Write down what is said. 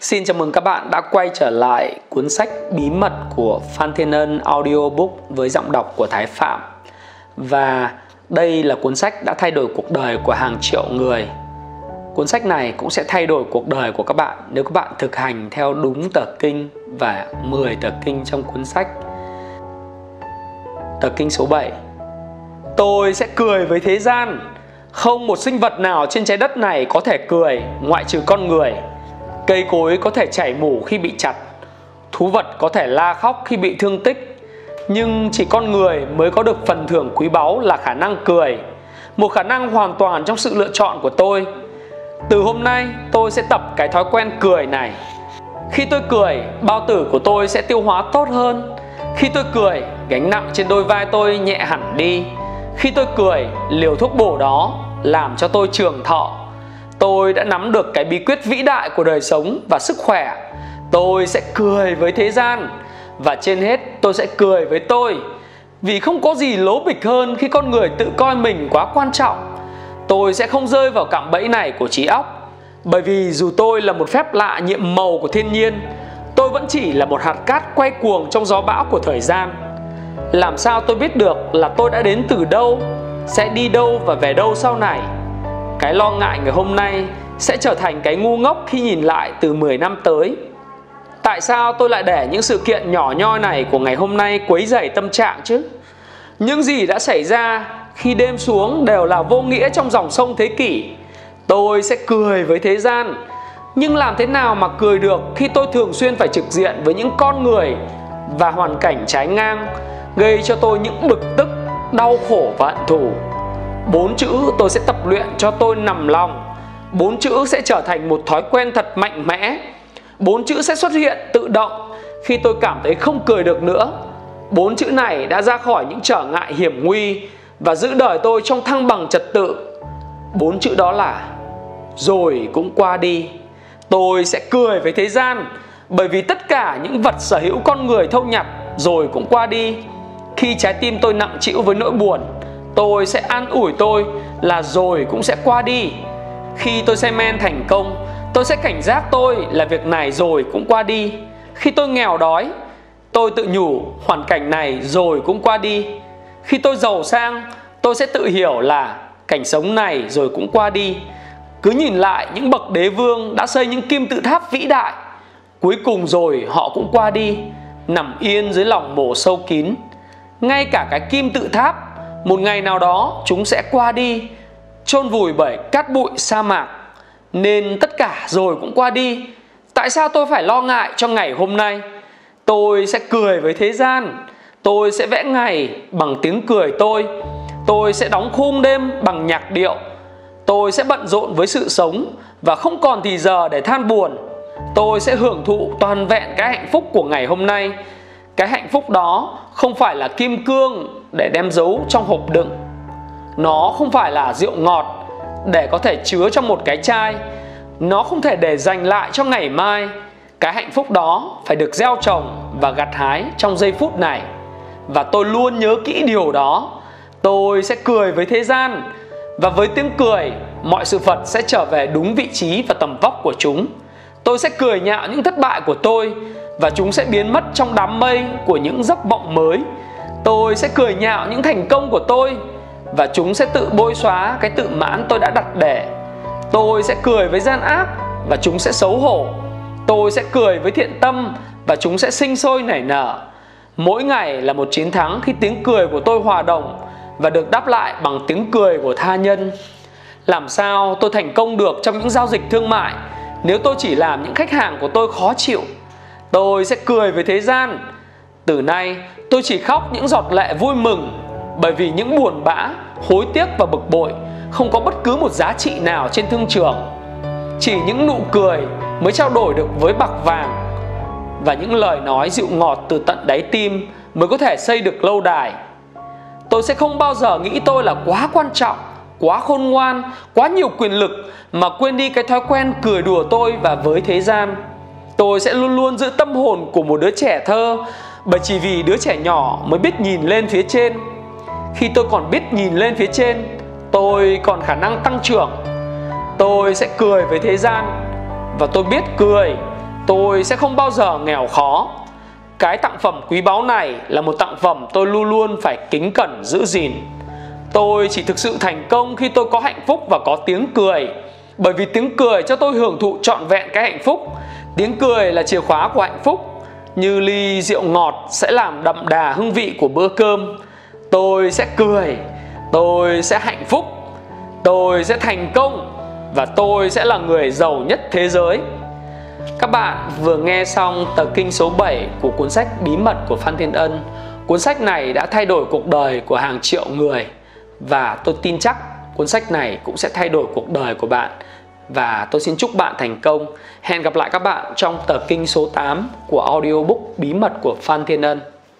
Xin chào mừng các bạn đã quay trở lại cuốn sách Bí mật của Phan Thiên Ân Audiobook với giọng đọc của Thái Phạm. Và đây là cuốn sách đã thay đổi cuộc đời của hàng triệu người. Cuốn sách này cũng sẽ thay đổi cuộc đời của các bạn nếu các bạn thực hành theo đúng tờ kinh và 10 tờ kinh trong cuốn sách. Tờ kinh số 7 Tôi sẽ cười với thế gian Không một sinh vật nào trên trái đất này có thể cười, ngoại trừ con người Cây cối có thể chảy mủ khi bị chặt. Thú vật có thể la khóc khi bị thương tích. Nhưng chỉ con người mới có được phần thưởng quý báu là khả năng cười. Một khả năng hoàn toàn trong sự lựa chọn của tôi. Từ hôm nay tôi sẽ tập cái thói quen cười này. Khi tôi cười, bao tử của tôi sẽ tiêu hóa tốt hơn. Khi tôi cười, gánh nặng trên đôi vai tôi nhẹ hẳn đi. Khi tôi cười, liều thuốc bổ đó làm cho tôi trường thọ tôi đã nắm được cái bí quyết vĩ đại của đời sống và sức khỏe. Tôi sẽ cười với thế gian, và trên hết tôi sẽ cười với tôi. Vì không có gì lố bịch hơn khi con người tự coi mình quá quan trọng. Tôi sẽ không rơi vào cạm bẫy này của trí óc. Bởi vì dù tôi là một phép lạ nhiệm màu của thiên nhiên, tôi vẫn chỉ là một hạt cát quay cuồng trong gió bão của thời gian. Làm sao tôi biết được là tôi đã đến từ đâu, sẽ đi đâu và về đâu sau này? Cái lo ngại ngày hôm nay sẽ trở thành cái ngu ngốc khi nhìn lại từ 10 năm tới. Tại sao tôi lại để những sự kiện nhỏ nhoi này của ngày hôm nay quấy rầy tâm trạng chứ? Những gì đã xảy ra khi đêm xuống đều là vô nghĩa trong dòng sông thế kỷ. Tôi sẽ cười với thế gian, nhưng làm thế nào mà cười được khi tôi thường xuyên phải trực diện với những con người và hoàn cảnh trái ngang, gây cho tôi những bực tức, đau khổ và hận thù? Bốn chữ tôi sẽ tập luyện cho tôi nằm lòng. Bốn chữ sẽ trở thành một thói quen thật mạnh mẽ. Bốn chữ sẽ xuất hiện tự động khi tôi cảm thấy không cười được nữa. Bốn chữ này đã ra khỏi những trở ngại hiểm nguy và giữ đời tôi trong thăng bằng trật tự. Bốn chữ đó là, rồi cũng qua đi. Tôi sẽ cười với thế gian bởi vì tất cả những vật sở hữu con người thâu nhặt, rồi cũng qua đi. Khi trái tim tôi nặng trĩu với nỗi buồn tôi sẽ an ủi tôi là rồi cũng sẽ qua đi. Khi tôi xem men thành công, tôi sẽ cảnh giác tôi là việc này rồi cũng qua đi. Khi tôi nghèo đói, tôi tự nhủ hoàn cảnh này rồi cũng qua đi. Khi tôi giàu sang, tôi sẽ tự hiểu là cảnh sống này rồi cũng qua đi. Cứ nhìn lại những bậc đế vương đã xây những kim tự tháp vĩ đại, cuối cùng rồi họ cũng qua đi, nằm yên dưới lòng mổ sâu kín. Ngay cả cái kim tự tháp một ngày nào đó, chúng sẽ qua đi, chôn vùi bởi cát bụi sa mạc. Nên tất cả rồi cũng qua đi. Tại sao tôi phải lo ngại cho ngày hôm nay? Tôi sẽ cười với thế gian. Tôi sẽ vẽ ngày bằng tiếng cười tôi. Tôi sẽ đóng khung đêm bằng nhạc điệu. Tôi sẽ bận rộn với sự sống và không còn thì giờ để than buồn. Tôi sẽ hưởng thụ toàn vẹn cái hạnh phúc của ngày hôm nay cái hạnh phúc đó không phải là kim cương để đem giấu trong hộp đựng. Nó không phải là rượu ngọt để có thể chứa trong một cái chai. Nó không thể để dành lại cho ngày mai. Cái hạnh phúc đó phải được gieo trồng và gặt hái trong giây phút này. Và tôi luôn nhớ kỹ điều đó. Tôi sẽ cười với thế gian và với tiếng cười, mọi sự vật sẽ trở về đúng vị trí và tầm vóc của chúng. Tôi sẽ cười nhạo những thất bại của tôi và chúng sẽ biến mất trong đám mây của những giấc mộng mới. Tôi sẽ cười nhạo những thành công của tôi và chúng sẽ tự bôi xóa cái tự mãn tôi đã đặt để. Tôi sẽ cười với gian ác và chúng sẽ xấu hổ. Tôi sẽ cười với thiện tâm và chúng sẽ sinh sôi nảy nở. Mỗi ngày là một chiến thắng khi tiếng cười của tôi hòa đồng và được đáp lại bằng tiếng cười của tha nhân. Làm sao tôi thành công được trong những giao dịch thương mại nếu tôi chỉ làm những khách hàng của tôi khó chịu? Tôi sẽ cười với thế gian. Từ nay, tôi chỉ khóc những giọt lệ vui mừng, bởi vì những buồn bã, hối tiếc và bực bội không có bất cứ một giá trị nào trên thương trường. Chỉ những nụ cười mới trao đổi được với bạc vàng và những lời nói dịu ngọt từ tận đáy tim mới có thể xây được lâu đài. Tôi sẽ không bao giờ nghĩ tôi là quá quan trọng, quá khôn ngoan, quá nhiều quyền lực mà quên đi cái thói quen cười đùa tôi và với thế gian tôi sẽ luôn luôn giữ tâm hồn của một đứa trẻ thơ, bởi chỉ vì đứa trẻ nhỏ mới biết nhìn lên phía trên. Khi tôi còn biết nhìn lên phía trên, tôi còn khả năng tăng trưởng. Tôi sẽ cười với thế gian, và tôi biết cười, Tôi sẽ không bao giờ nghèo khó. Cái tặng phẩm quý báu này là một tặng phẩm tôi luôn luôn phải kính cẩn giữ gìn. Tôi chỉ thực sự thành công khi tôi có hạnh phúc và có tiếng cười, Bởi vì tiếng cười cho tôi hưởng thụ trọn vẹn cái hạnh phúc. Tiếng cười là chìa khóa của hạnh phúc, Như ly rượu ngọt sẽ làm đậm đà hương vị của bữa cơm Tôi sẽ cười, Tôi sẽ hạnh phúc, Tôi sẽ thành công Và tôi sẽ là người giàu nhất thế giới các bạn vừa nghe xong tờ kinh số 7 của cuốn sách Bí mật của Phan Thiên Ân. Cuốn sách này đã thay đổi cuộc đời của hàng triệu người và tôi tin chắc cuốn sách này cũng sẽ thay đổi cuộc đời của bạn. Và tôi xin chúc bạn thành công. Hẹn gặp lại các bạn trong tờ kinh số 8 của audiobook Bí mật của Phan Thiên Ân.